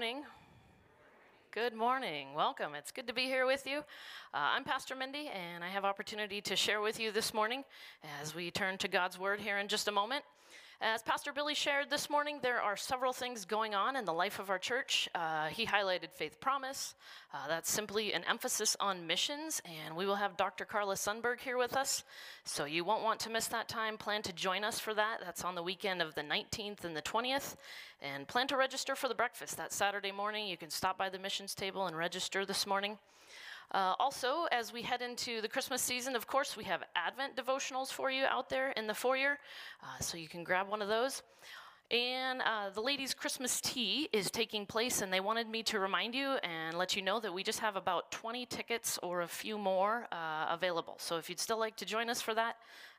morning. Good morning. Welcome. It's good to be here with you. Uh, I'm Pastor Mindy, and I have opportunity to share with you this morning as we turn to God's Word here in just a moment. As Pastor Billy shared this morning, there are several things going on in the life of our church. Uh, he highlighted Faith Promise. Uh, that's simply an emphasis on missions, and we will have Dr. Carla Sunberg here with us. So you won't want to miss that time. Plan to join us for that. That's on the weekend of the 19th and the 20th. And plan to register for the breakfast that Saturday morning. You can stop by the missions table and register this morning. Uh, also, as we head into the Christmas season, of course, we have Advent devotionals for you out there in the foyer, uh, so you can grab one of those. And uh, the ladies' Christmas tea is taking place, and they wanted me to remind you and let you know that we just have about 20 tickets or a few more uh, available. So if you'd still like to join us for that,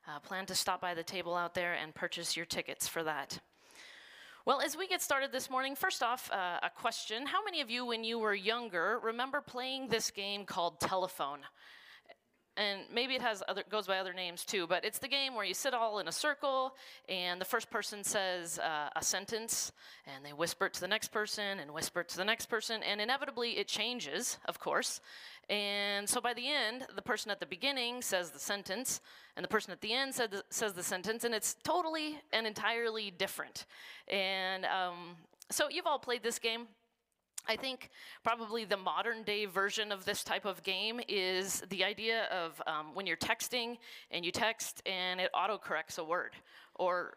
uh, plan to stop by the table out there and purchase your tickets for that. Well, as we get started this morning, first off, uh, a question. How many of you, when you were younger, remember playing this game called telephone? And maybe it has other goes by other names too but it's the game where you sit all in a circle and the first person says uh, a sentence and they whisper it to the next person and whisper it to the next person and inevitably it changes of course. And so by the end the person at the beginning says the sentence and the person at the end the, says the sentence and it's totally and entirely different. And um, so you've all played this game I think probably the modern day version of this type of game is the idea of um, when you're texting and you text and it autocorrects a word or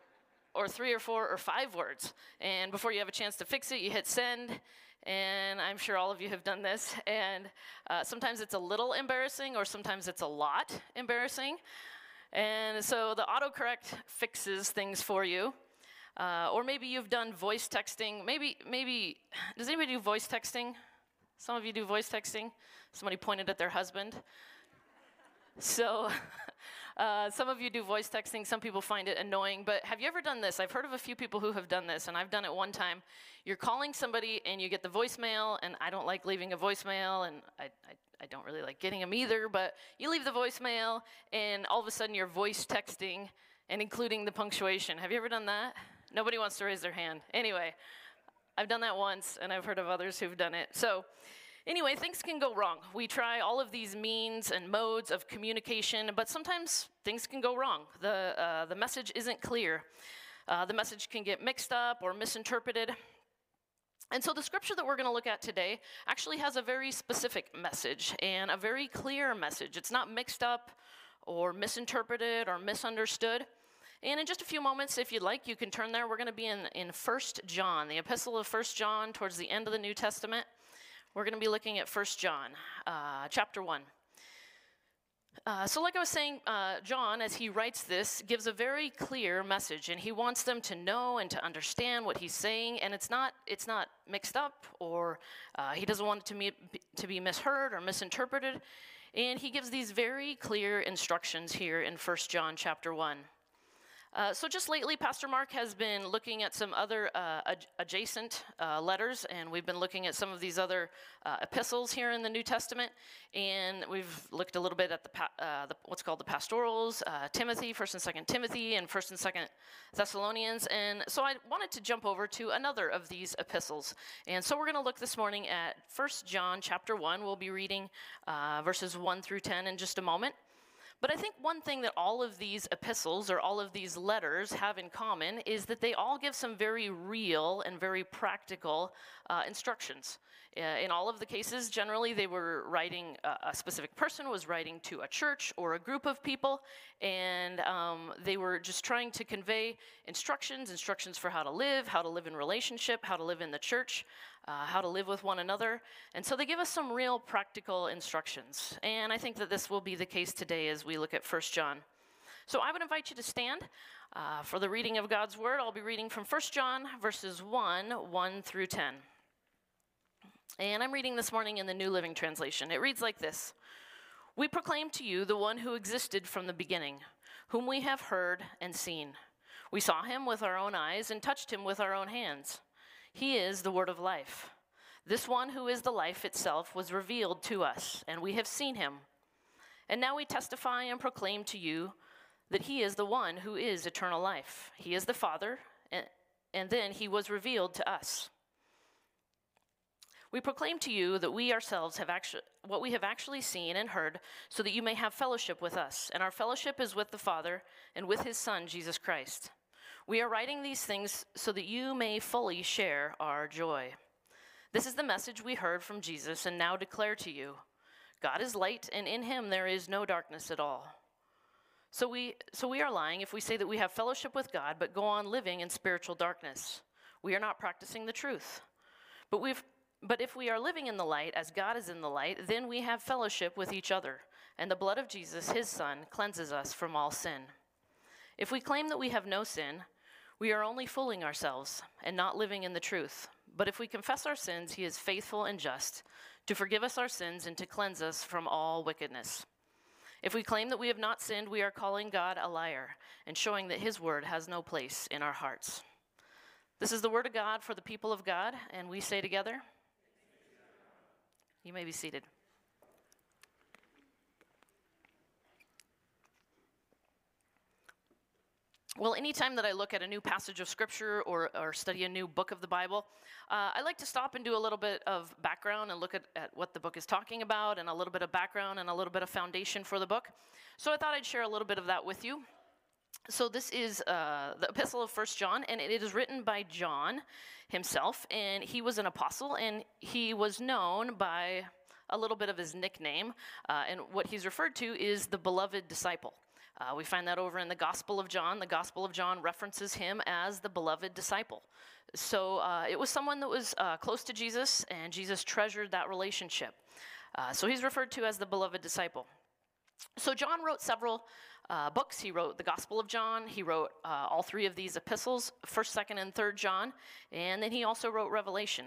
or three or four or five words. And before you have a chance to fix it, you hit send. And I'm sure all of you have done this. And uh, sometimes it's a little embarrassing or sometimes it's a lot embarrassing. And so the autocorrect fixes things for you. Uh, or maybe you've done voice texting. Maybe, maybe, does anybody do voice texting? Some of you do voice texting. Somebody pointed at their husband. So, uh, some of you do voice texting. Some people find it annoying. But have you ever done this? I've heard of a few people who have done this, and I've done it one time. You're calling somebody, and you get the voicemail, and I don't like leaving a voicemail, and I, I, I don't really like getting them either. But you leave the voicemail, and all of a sudden you're voice texting and including the punctuation. Have you ever done that? Nobody wants to raise their hand. Anyway, I've done that once, and I've heard of others who've done it. So, anyway, things can go wrong. We try all of these means and modes of communication, but sometimes things can go wrong. The, uh, the message isn't clear. Uh, the message can get mixed up or misinterpreted. And so, the scripture that we're going to look at today actually has a very specific message and a very clear message. It's not mixed up or misinterpreted or misunderstood. And in just a few moments, if you'd like, you can turn there. We're going to be in, in 1 John, the epistle of 1 John, towards the end of the New Testament. We're going to be looking at 1 John, uh, chapter 1. Uh, so, like I was saying, uh, John, as he writes this, gives a very clear message, and he wants them to know and to understand what he's saying. And it's not it's not mixed up, or uh, he doesn't want it to, be to be misheard or misinterpreted. And he gives these very clear instructions here in 1 John chapter 1. Uh, so just lately, Pastor Mark has been looking at some other uh, ad- adjacent uh, letters, and we've been looking at some of these other uh, epistles here in the New Testament, and we've looked a little bit at the, pa- uh, the what's called the pastorals, Timothy, First and Second Timothy, and First and Second Thessalonians, and so I wanted to jump over to another of these epistles, and so we're going to look this morning at First John chapter one. We'll be reading verses one through ten in just a moment. But I think one thing that all of these epistles or all of these letters have in common is that they all give some very real and very practical uh, instructions. Uh, in all of the cases, generally they were writing, uh, a specific person was writing to a church or a group of people, and um, they were just trying to convey instructions, instructions for how to live, how to live in relationship, how to live in the church, uh, how to live with one another. And so they give us some real practical instructions. And I think that this will be the case today as we look at 1 John. So I would invite you to stand uh, for the reading of God's Word. I'll be reading from 1 John verses 1 1 through 10. And I'm reading this morning in the New Living Translation. It reads like this We proclaim to you the one who existed from the beginning, whom we have heard and seen. We saw him with our own eyes and touched him with our own hands. He is the word of life. This one who is the life itself was revealed to us, and we have seen him. And now we testify and proclaim to you that he is the one who is eternal life. He is the Father, and, then he was revealed to us. We proclaim to you that we ourselves have what we have actually seen and heard, so that you may have fellowship with us. And our fellowship is with the Father and with his Son, Jesus Christ. We are writing these things so that you may fully share our joy. This is the message we heard from Jesus and now declare to you God is light, and in him there is no darkness at all. So we, so we are lying if we say that we have fellowship with God, but go on living in spiritual darkness. We are not practicing the truth. But, we've, but if we are living in the light as God is in the light, then we have fellowship with each other, and the blood of Jesus, his Son, cleanses us from all sin. If we claim that we have no sin, we are only fooling ourselves and not living in the truth. But if we confess our sins, he is faithful and just to forgive us our sins and to cleanse us from all wickedness. If we claim that we have not sinned, we are calling God a liar and showing that his word has no place in our hearts. This is the word of God for the people of God, and we say together, You may be seated. Well, anytime that I look at a new passage of scripture or, or study a new book of the Bible, uh, I like to stop and do a little bit of background and look at, at what the book is talking about and a little bit of background and a little bit of foundation for the book. So I thought I'd share a little bit of that with you. So this is uh, the epistle of First John, and it is written by John himself, and he was an apostle, and he was known by a little bit of his nickname, uh, and what he's referred to is the beloved disciple. Uh, we find that over in the Gospel of John. The Gospel of John references him as the beloved disciple. So uh, it was someone that was uh, close to Jesus, and Jesus treasured that relationship. Uh, so he's referred to as the beloved disciple. So John wrote several uh, books. He wrote the Gospel of John. He wrote uh, all three of these epistles, 1st, 2nd, and 3rd John. And then he also wrote Revelation.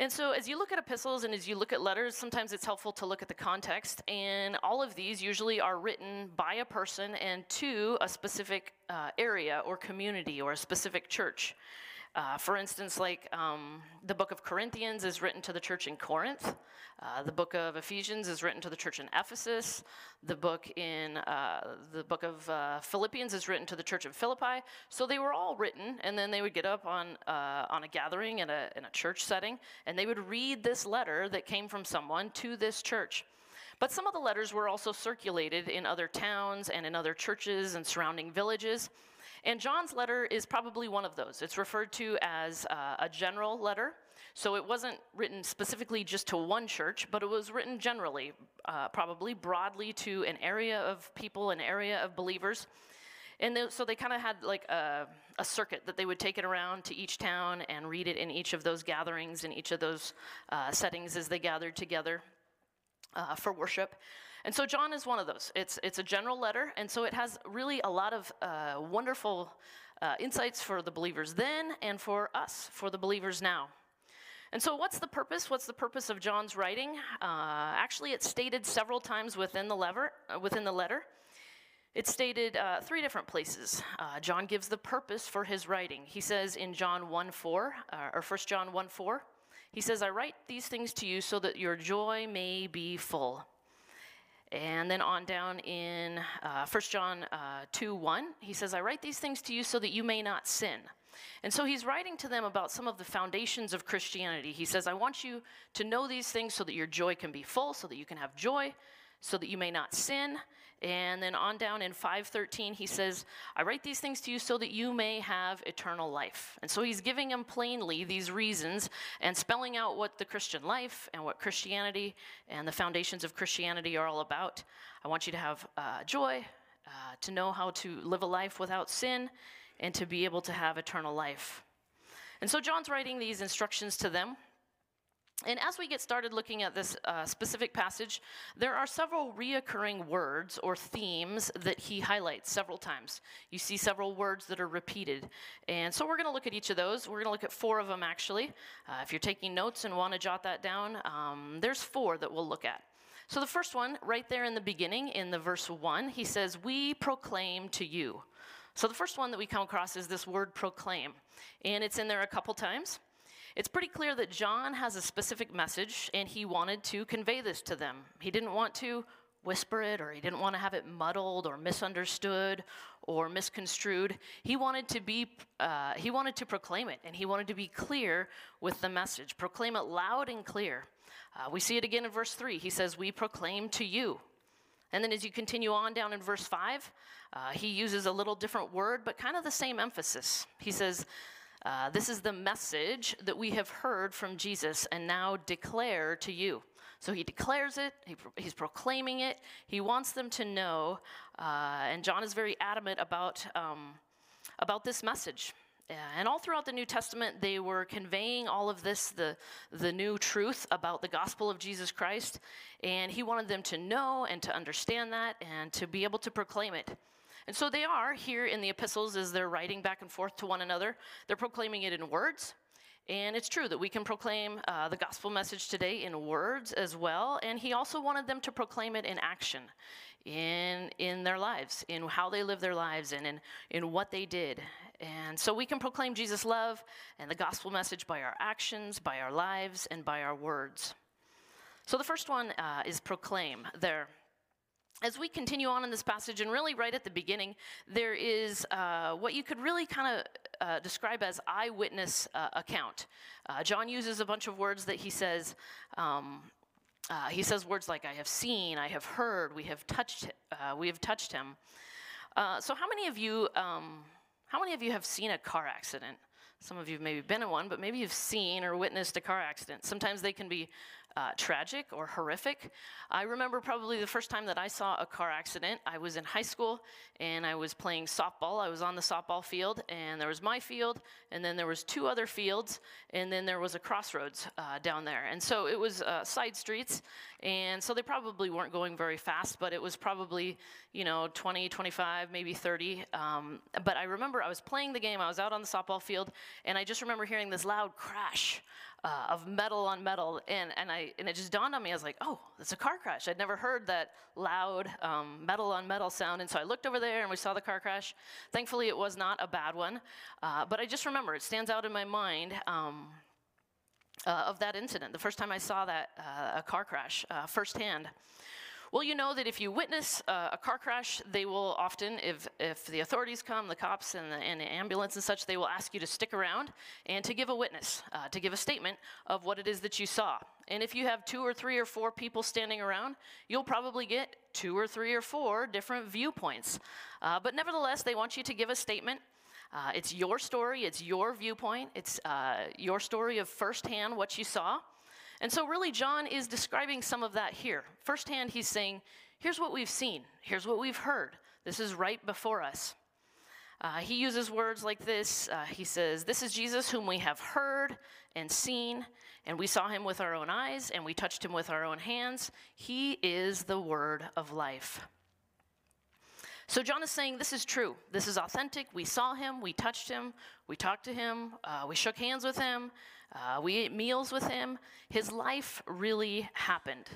And so, as you look at epistles and as you look at letters, sometimes it's helpful to look at the context. And all of these usually are written by a person and to a specific uh, area or community or a specific church. Uh, for instance, like um, the book of Corinthians is written to the church in Corinth. Uh, the book of Ephesians is written to the church in Ephesus. The book in uh, the book of uh, Philippians is written to the church in Philippi. So they were all written, and then they would get up on uh, on a gathering in a in a church setting, and they would read this letter that came from someone to this church. But some of the letters were also circulated in other towns and in other churches and surrounding villages. And John's letter is probably one of those. It's referred to as uh, a general letter. So it wasn't written specifically just to one church, but it was written generally, uh, probably broadly to an area of people, an area of believers. And they, so they kind of had like a, a, circuit that they would take it around to each town and read it in each of those gatherings, in each of those uh, settings as they gathered together uh, for worship. And so John is one of those. It's, it's a general letter, and so it has really a lot of uh, wonderful uh, insights for the believers then and for us, for the believers now. And so, what's the purpose? What's the purpose of John's writing? Uh, actually, it's stated several times within the, lever, uh, within the letter. It's stated uh, three different places. Uh, John gives the purpose for his writing. He says in John 1 4, uh, or 1 John 1 4, he says, I write these things to you so that your joy may be full. And then on down in uh, 1 John uh, 2 1, he says, I write these things to you so that you may not sin. And so he's writing to them about some of the foundations of Christianity. He says, I want you to know these things so that your joy can be full, so that you can have joy, so that you may not sin. And then on down in 513, he says, I write these things to you so that you may have eternal life. And so he's giving them plainly these reasons and spelling out what the Christian life and what Christianity and the foundations of Christianity are all about. I want you to have uh, joy, uh, to know how to live a life without sin, and to be able to have eternal life. And so John's writing these instructions to them. And as we get started looking at this uh, specific passage, there are several reoccurring words or themes that he highlights several times. You see several words that are repeated. And so we're going to look at each of those. We're going to look at four of them actually. Uh, if you're taking notes and want to jot that down, um, there's four that we'll look at. So the first one, right there in the beginning, in the verse one, he says, We proclaim to you. So the first one that we come across is this word proclaim. And it's in there a couple times. It's pretty clear that John has a specific message and he wanted to convey this to them. He didn't want to whisper it or he didn't want to have it muddled or misunderstood or misconstrued. He wanted to be, uh, he wanted to proclaim it, and he wanted to be clear with the message. Proclaim it loud and clear. Uh, we see it again in verse 3. He says, We proclaim to you. And then as you continue on down in verse 5, uh, he uses a little different word, but kind of the same emphasis. He says, uh, This is the message that we have heard from Jesus and now declare to you. So he declares it, he, he's proclaiming it, he wants them to know, uh, and John is very adamant about, um, about this message. And all throughout the New Testament, they were conveying all of this, the, the new truth about the gospel of Jesus Christ. And he wanted them to know and to understand that and to be able to proclaim it. And so they are here in the epistles as they're writing back and forth to one another. They're proclaiming it in words. And it's true that we can proclaim uh, the gospel message today in words as well. And he also wanted them to proclaim it in action, in, in their lives, in how they live their lives, and in, in what they did. And so we can proclaim Jesus' love and the gospel message by our actions, by our lives, and by our words. So the first one uh, is proclaim. There, as we continue on in this passage, and really right at the beginning, there is uh, what you could really kind of uh, describe as eyewitness uh, account. Uh, John uses a bunch of words that he says. Um, uh, he says words like "I have seen," "I have heard," "We have touched," uh, "We have touched him." so, how many of you, um, how many of you have seen a car accident? Some of you have maybe been in one, but maybe you've seen or witnessed a car accident. Sometimes they can be uh, tragic or horrific. I remember probably the first time that I saw a car accident. I was in high school and I was playing softball. I was on the softball field, and there was my field, and then there was two other fields, and then there was a crossroads uh, down there. And so it was uh, side streets, and so they probably weren't going very fast, but it was probably you know 20, 25, maybe 30. Um, but I remember I was playing the game. I was out on the softball field, and I just remember hearing this loud crash uh, of metal on metal, and, and, I, and it just dawned on me, I was like, oh, it's a car crash. I'd never heard that loud um, metal on metal sound, and so I looked over there and we saw the car crash. Thankfully, it was not a bad one, uh, but I just remember, it stands out in my mind um, uh, of that incident, the first time I saw that, uh, a car crash uh, firsthand. Well, you know that if you witness uh, a car crash, they will often, if, if the authorities come, the cops and the, and the ambulance and such, they will ask you to stick around and to give a witness, uh, to give a statement of what it is that you saw. And if you have two or three or four people standing around, you'll probably get two or three or four different viewpoints. Uh, but nevertheless, they want you to give a statement. Uh, it's your story, it's your viewpoint, it's uh, your story of firsthand what you saw. And so, really, John is describing some of that here. Firsthand, he's saying, Here's what we've seen, here's what we've heard. This is right before us. Uh, he uses words like this. Uh, he says, This is Jesus whom we have heard and seen, and we saw him with our own eyes, and we touched him with our own hands. He is the word of life. So John is saying this is true. This is authentic. We saw him, we touched him, we talked to him, uh, we shook hands with him, uh, we ate meals with him. His life really happened.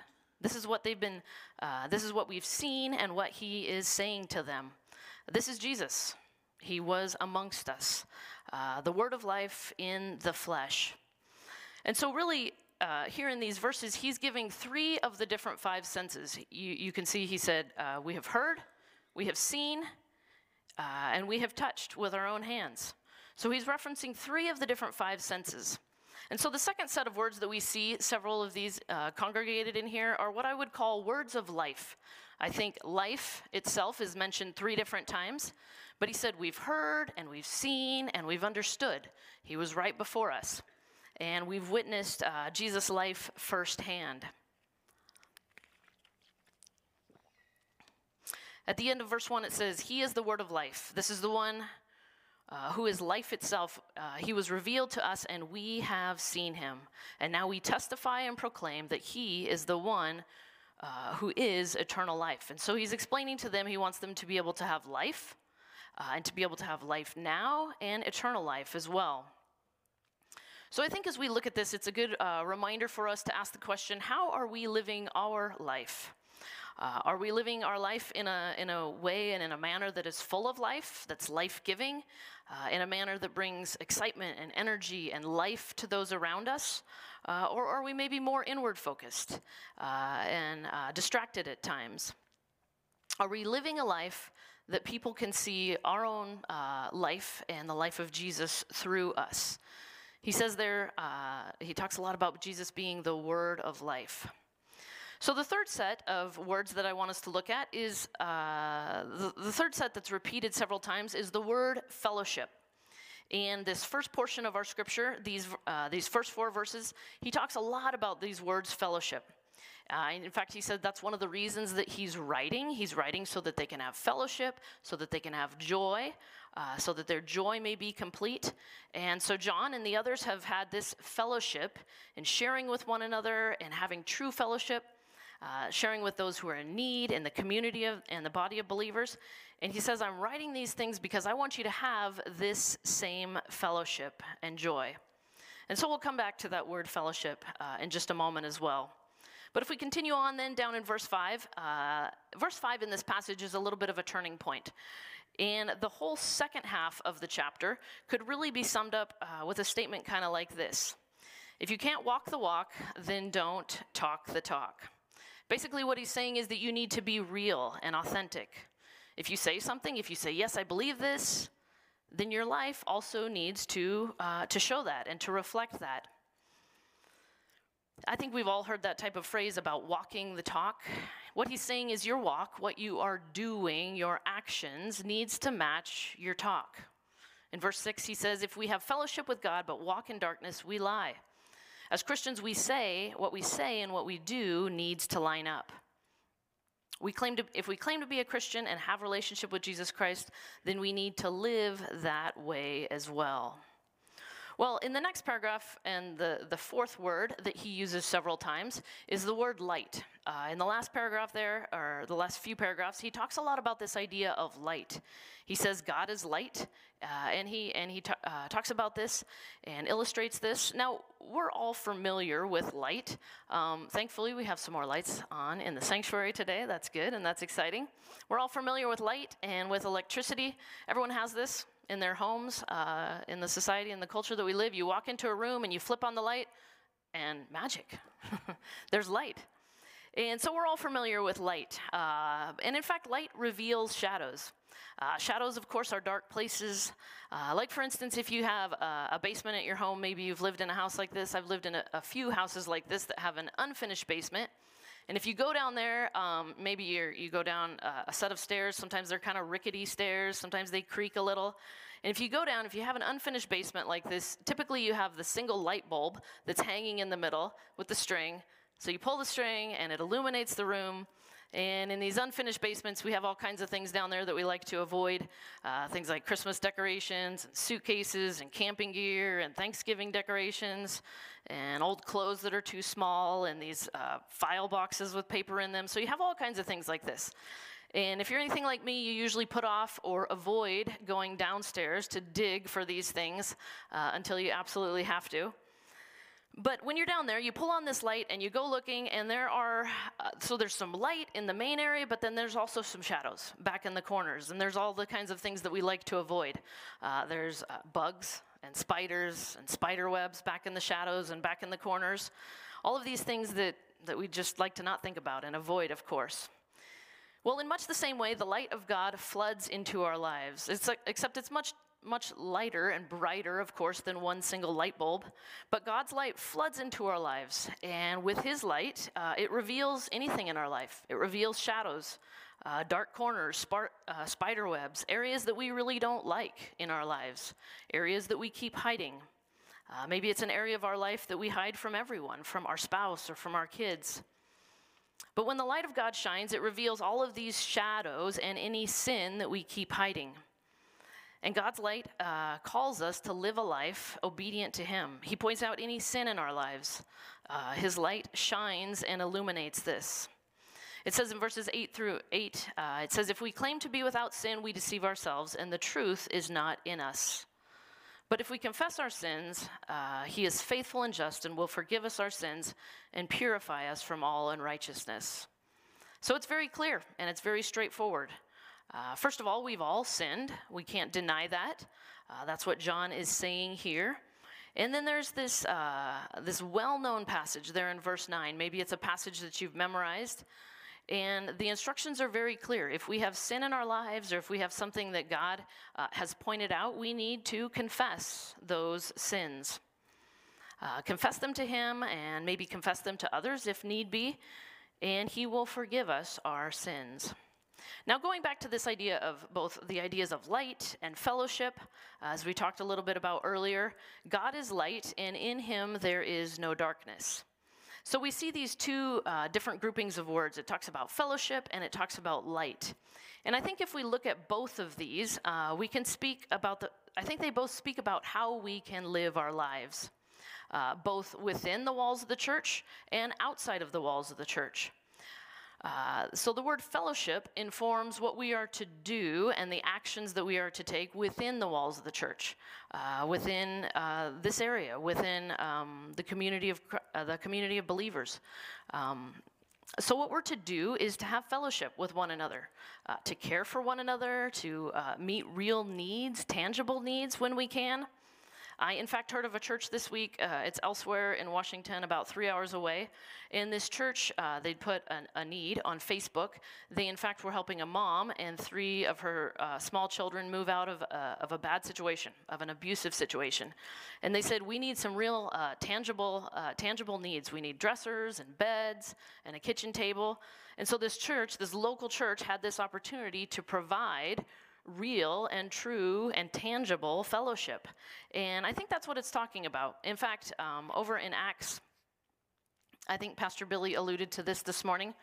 This is what they've been, uh, this is what we've seen and what he is saying to them. This is Jesus. He was amongst us, uh, the word of life in the flesh. And so, really, uh, here in these verses, he's giving three of the different five senses. You, you can see he said, uh, We have heard, we have seen, uh, and we have touched with our own hands. So he's referencing three of the different five senses. And so the second set of words that we see, several of these uh, congregated in here, are what I would call words of life. I think life itself is mentioned three different times, but he said, We've heard and we've seen and we've understood. He was right before us. And we've witnessed uh, Jesus' life firsthand. At the end of verse 1, it says, He is the word of life. This is the one uh, who is life itself. Uh, he was revealed to us, and we have seen him. And now we testify and proclaim that he is the one uh, who is eternal life. And so he's explaining to them he wants them to be able to have life, uh, and to be able to have life now and eternal life as well. So I think as we look at this, it's a good uh, reminder for us to ask the question how are we living our life? Uh, are we living our life in a, in a way and in a manner that is full of life, that's life giving, uh, in a manner that brings excitement and energy and life to those around us? Uh, or are we maybe more inward focused uh, and uh, distracted at times? Are we living a life that people can see our own uh, life and the life of Jesus through us. He says there, he talks a lot about Jesus being the word of life. So, the third set of words that I want us to look at is uh, the, the third set that's repeated several times is the word fellowship. And this first portion of our scripture, these, uh, these first four verses, he talks a lot about these words fellowship. Uh, in fact, he said that's one of the reasons that he's writing. He's writing so that they can have fellowship, so that they can have joy, uh, so that their joy may be complete. And so, John and the others have had this fellowship and sharing with one another and having true fellowship uh, sharing with those who are in need in the community of, and the body of believers. And he says, I'm writing these things because I want you to have this same fellowship and joy. And so we'll come back to that word fellowship uh, in just a moment as well. But if we continue on then down in verse 5, uh, verse 5 in this passage is a little bit of a turning point. And the whole second half of the chapter could really be summed up uh, with a statement kind of like this If you can't walk the walk, then don't talk the talk. Basically, what he's saying is that you need to be real and authentic. If you say something, if you say, Yes, I believe this, then your life also needs to, uh, to show that and to reflect that. I think we've all heard that type of phrase about walking the talk. What he's saying is your walk, what you are doing, your actions, needs to match your talk. In verse 6, he says, If we have fellowship with God but walk in darkness, we lie. As Christians, we say what we say and what we do needs to line up. We claim to, if we claim to be a Christian and have relationship with Jesus Christ, then we need to live that way as well. Well, in the next paragraph, and the, the fourth word that he uses several times is the word light. Uh, in the last paragraph there, or the last few paragraphs, he talks a lot about this idea of light. He says God is light, uh, and he and he uh, talks about this and illustrates this. Now we're all familiar with light. Um, thankfully, we have some more lights on in the sanctuary today. That's good and that's exciting. We're all familiar with light and with electricity. Everyone has this in their homes, uh, in the society and the culture that we live. You walk into a room and you flip on the light, and magic. There's light. And so we're all familiar with light. Uh, and in fact, light reveals shadows. Uh, shadows, of course, are dark places. Uh, like, for instance, if you have a, a, basement at your home, maybe you've lived in a house like this. I've lived in a, a few houses like this that have an unfinished basement. And if you go down there, um, maybe you go down uh, a set of stairs. Sometimes they're kind of rickety stairs, sometimes they creak a little. And if you go down, if you have an unfinished basement like this, typically you have the single light bulb that's hanging in the middle with the string. So you pull the string and it illuminates the room. And in these unfinished basements, we have all kinds of things down there that we like to avoid. Uh, things like Christmas decorations, and suitcases, and camping gear, and Thanksgiving decorations, and old clothes that are too small, and these uh, file boxes with paper in them. So you have all kinds of things like this. And if you're anything like me, you usually put off or avoid going downstairs to dig for these things uh, until you absolutely have to. But when you're down there, you pull on this light and you go looking, and there are, uh, so there's some light in the main area, but then there's also some shadows back in the corners. And there's all the kinds of things that we like to avoid. Uh, there's uh, bugs and spiders and spider webs back in the shadows and back in the corners. All of these things that, that we just like to not think about and avoid, of course. Well, in much the same way, the light of God floods into our lives, it's like, except it's much much lighter and brighter, of course, than one single light bulb. But God's light floods into our lives. And with His light, uh, it reveals anything in our life. It reveals shadows, uh, dark corners, uh, spider webs, areas that we really don't like in our lives, areas that we keep hiding. Uh, maybe it's an area of our life that we hide from everyone, from our spouse or from our kids. But when the light of God shines, it reveals all of these shadows and any sin that we keep hiding. And God's light uh, calls us to live a life obedient to Him. He points out any sin in our lives. Uh, his light shines and illuminates this. It says in verses 8 through 8, uh, it says, If we claim to be without sin, we deceive ourselves, and the truth is not in us. But if we confess our sins, uh, He is faithful and just and will forgive us our sins and purify us from all unrighteousness. So it's very clear and it's very straightforward. Uh, first of all, we've all sinned. We can't deny that. Uh, that's what John is saying here. And then there's this, uh, this well known passage there in verse 9. Maybe it's a passage that you've memorized. And the instructions are very clear. If we have sin in our lives or if we have something that God uh, has pointed out, we need to confess those sins. Uh, confess them to Him and maybe confess them to others if need be, and He will forgive us our sins. Now, going back to this idea of both the ideas of light and fellowship, as we talked a little bit about earlier, God is light, and in Him there is no darkness. So we see these two uh, different groupings of words. It talks about fellowship and it talks about light. And I think if we look at both of these, uh, we can speak about the, I think they both speak about how we can live our lives, uh, both within the walls of the church and outside of the walls of the church. Uh, so the word fellowship informs what we are to do and the actions that we are to take within the walls of the church, uh, within uh, this area, within um, the community of uh, the community of believers. Um, so what we're to do is to have fellowship with one another, uh, to care for one another, to meet real needs, tangible needs when we can. I, in fact, heard of a church this week. Uh, it's elsewhere in Washington, about three hours away. In this church, uh, they'd put an, a need on Facebook. They, in fact, were helping a mom and three of her uh, small children move out of, uh, of a bad situation, of an abusive situation. And they said, We need some real uh, tangible, uh, tangible needs. We need dressers and beds and a kitchen table. And so, this church, this local church, had this opportunity to provide real and true and tangible fellowship. And I think that's what it's talking about. In fact, um, over in Acts, I think Pastor Billy alluded to this this morning.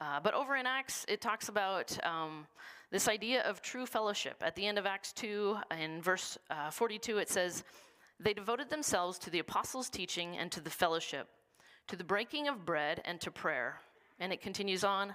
Uh, but over in Acts, it talks about um, this idea of true fellowship. At the end of Acts 2, in verse uh, 42, it says, They devoted themselves to the apostles' teaching and to the fellowship, to the breaking of bread and to prayer. And it continues on,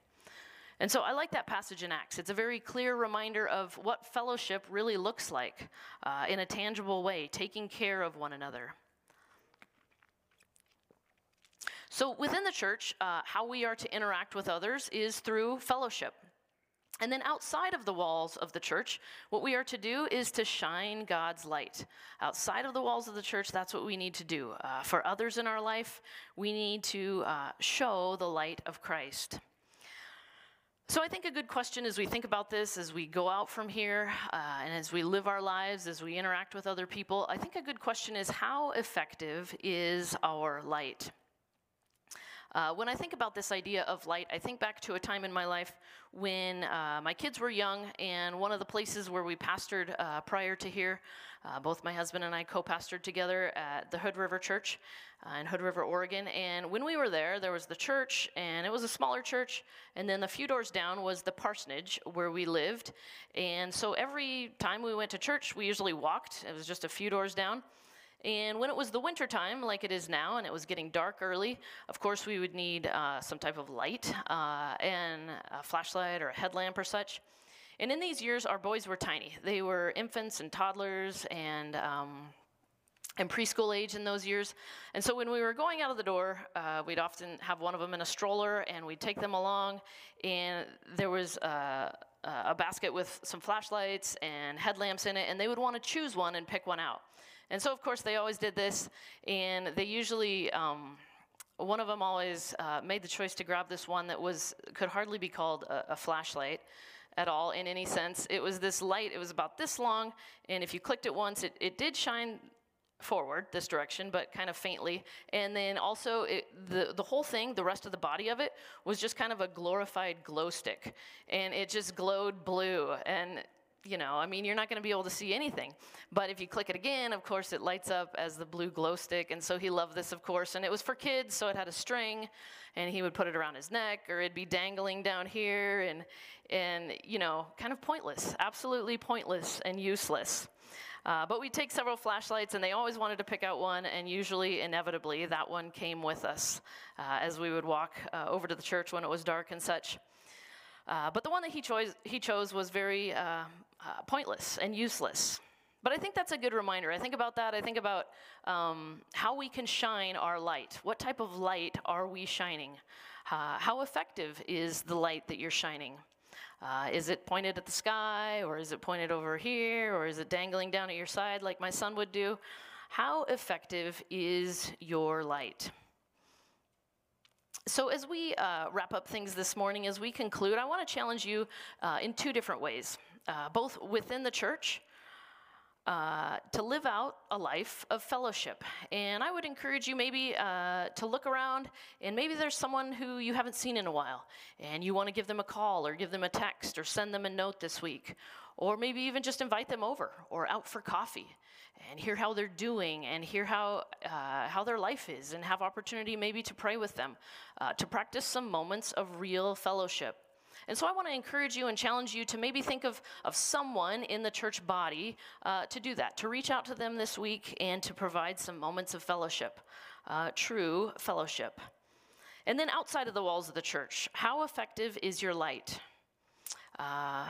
And so I like that passage in Acts. It's a very clear reminder of what fellowship really looks like uh, in a tangible way, taking care of one another. So within the church, uh, how we are to interact with others is through fellowship. And then outside of the walls of the church, what we are to do is to shine God's light. Outside of the walls of the church, that's what we need to do. Uh, for others in our life, we need to uh, show the light of Christ. So I think a good question as we think about this, as we go out from here, uh, and as we live our lives, as we interact with other people, I think a good question is how effective is our light? Uh, when I think about this idea of light, I think back to a time in my life when uh, my kids were young, and one of the places where we pastored uh, prior to here, uh, both my husband and I co pastored together at the Hood River Church uh, in Hood River, Oregon. And when we were there, there was the church, and it was a smaller church. And then a few doors down was the parsonage where we lived. And so every time we went to church, we usually walked, it was just a few doors down. And when it was the winter time, like it is now, and it was getting dark early, of course we would need uh, some type of light uh, and a flashlight or a headlamp or such. And in these years, our boys were tiny. They were infants and toddlers and um, and preschool age in those years. And so when we were going out of the door, uh, we'd often have one of them in a stroller and we'd take them along. And there was uh, a basket with some flashlights and headlamps in it, and they would want to choose one and pick one out. And so, of course, they always did this, and they usually. Um, one of them always uh, made the choice to grab this one that was could hardly be called a, a flashlight at all in any sense. It was this light, it was about this long, and if you clicked it once, it, it did shine forward this direction, but kind of faintly. And then also, it, the, the whole thing, the rest of the body of it, was just kind of a glorified glow stick. And it just glowed blue. And you know, I mean, you're not going to be able to see anything. But if you click it again, of course, it lights up as the blue glow stick. And so he loved this, of course. And it was for kids, so it had a string, and he would put it around his neck, or it'd be dangling down here, and, and you know, kind of pointless, absolutely pointless and useless. Uh, but we'd take several flashlights, and they always wanted to pick out one, and usually, inevitably, that one came with us uh, as we would walk uh, over to the church when it was dark and such. Uh, but the one that he chose, he chose was very uh, pointless and useless. But I think that's a good reminder. I think about that. I think about um, how we can shine our light. What type of light are we shining? Uh, how effective is the light that you're shining? Uh, is it pointed at the sky, or is it pointed over here, or is it dangling down at your side like my son would do? How effective is your light? So, as we uh, wrap up things this morning, as we conclude, I want to challenge you uh, in two different ways, uh, both within the church uh, to live out a life of fellowship. And I would encourage you maybe uh, to look around and maybe there's someone who you haven't seen in a while and you want to give them a call or give them a text or send them a note this week. Or maybe even just invite them over or out for coffee and hear how they're doing and hear how, uh, how their life is and have opportunity maybe to pray with them, uh, to practice some moments of real fellowship. And so I want to encourage you and challenge you to maybe think of, of someone in the church body uh, to do that, to reach out to them this week and to provide some moments of fellowship, uh, true fellowship. And then outside of the walls of the church, how effective is your light? Uh,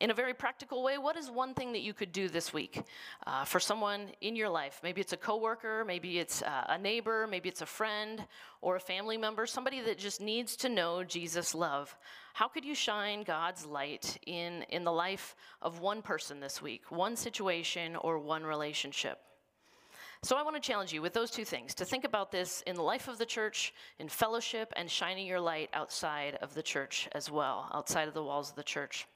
in a very practical way, what is one thing that you could do this week uh, for someone in your life? Maybe it's a coworker, maybe it's uh, a neighbor, maybe it's a friend or a family member, somebody that just needs to know Jesus' love. How could you shine God's light in, in the life of one person this week, one situation or one relationship? So I want to challenge you with those two things to think about this in the life of the church, in fellowship, and shining your light outside of the church as well, outside of the walls of the church.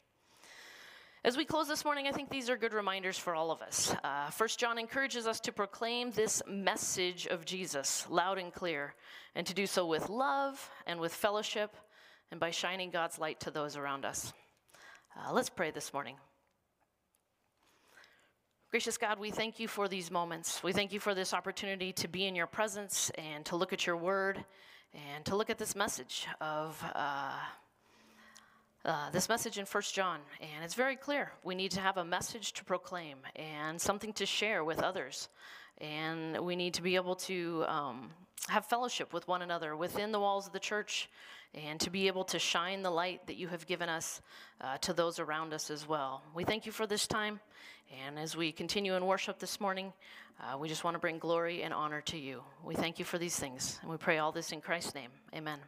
As we close this morning, I think these are good reminders for all of us. Uh, First John encourages us to proclaim this message of Jesus loud and clear, and to do so with love and with fellowship, and by shining God's light to those around us. Uh, let's pray this morning. Gracious God, we thank you for these moments. We thank you for this opportunity to be in your presence and to look at your word and to look at this message of. Uh, uh, this message in First John, and it's very clear. We need to have a message to proclaim and something to share with others. And we need to be able to um, have fellowship with one another within the walls of the church and to be able to shine the light that you have given us uh, to those around us as well. We thank you for this time. And as we continue in worship this morning, uh, we just want to bring glory and honor to you. We thank you for these things. And we pray all this in Christ's name. Amen.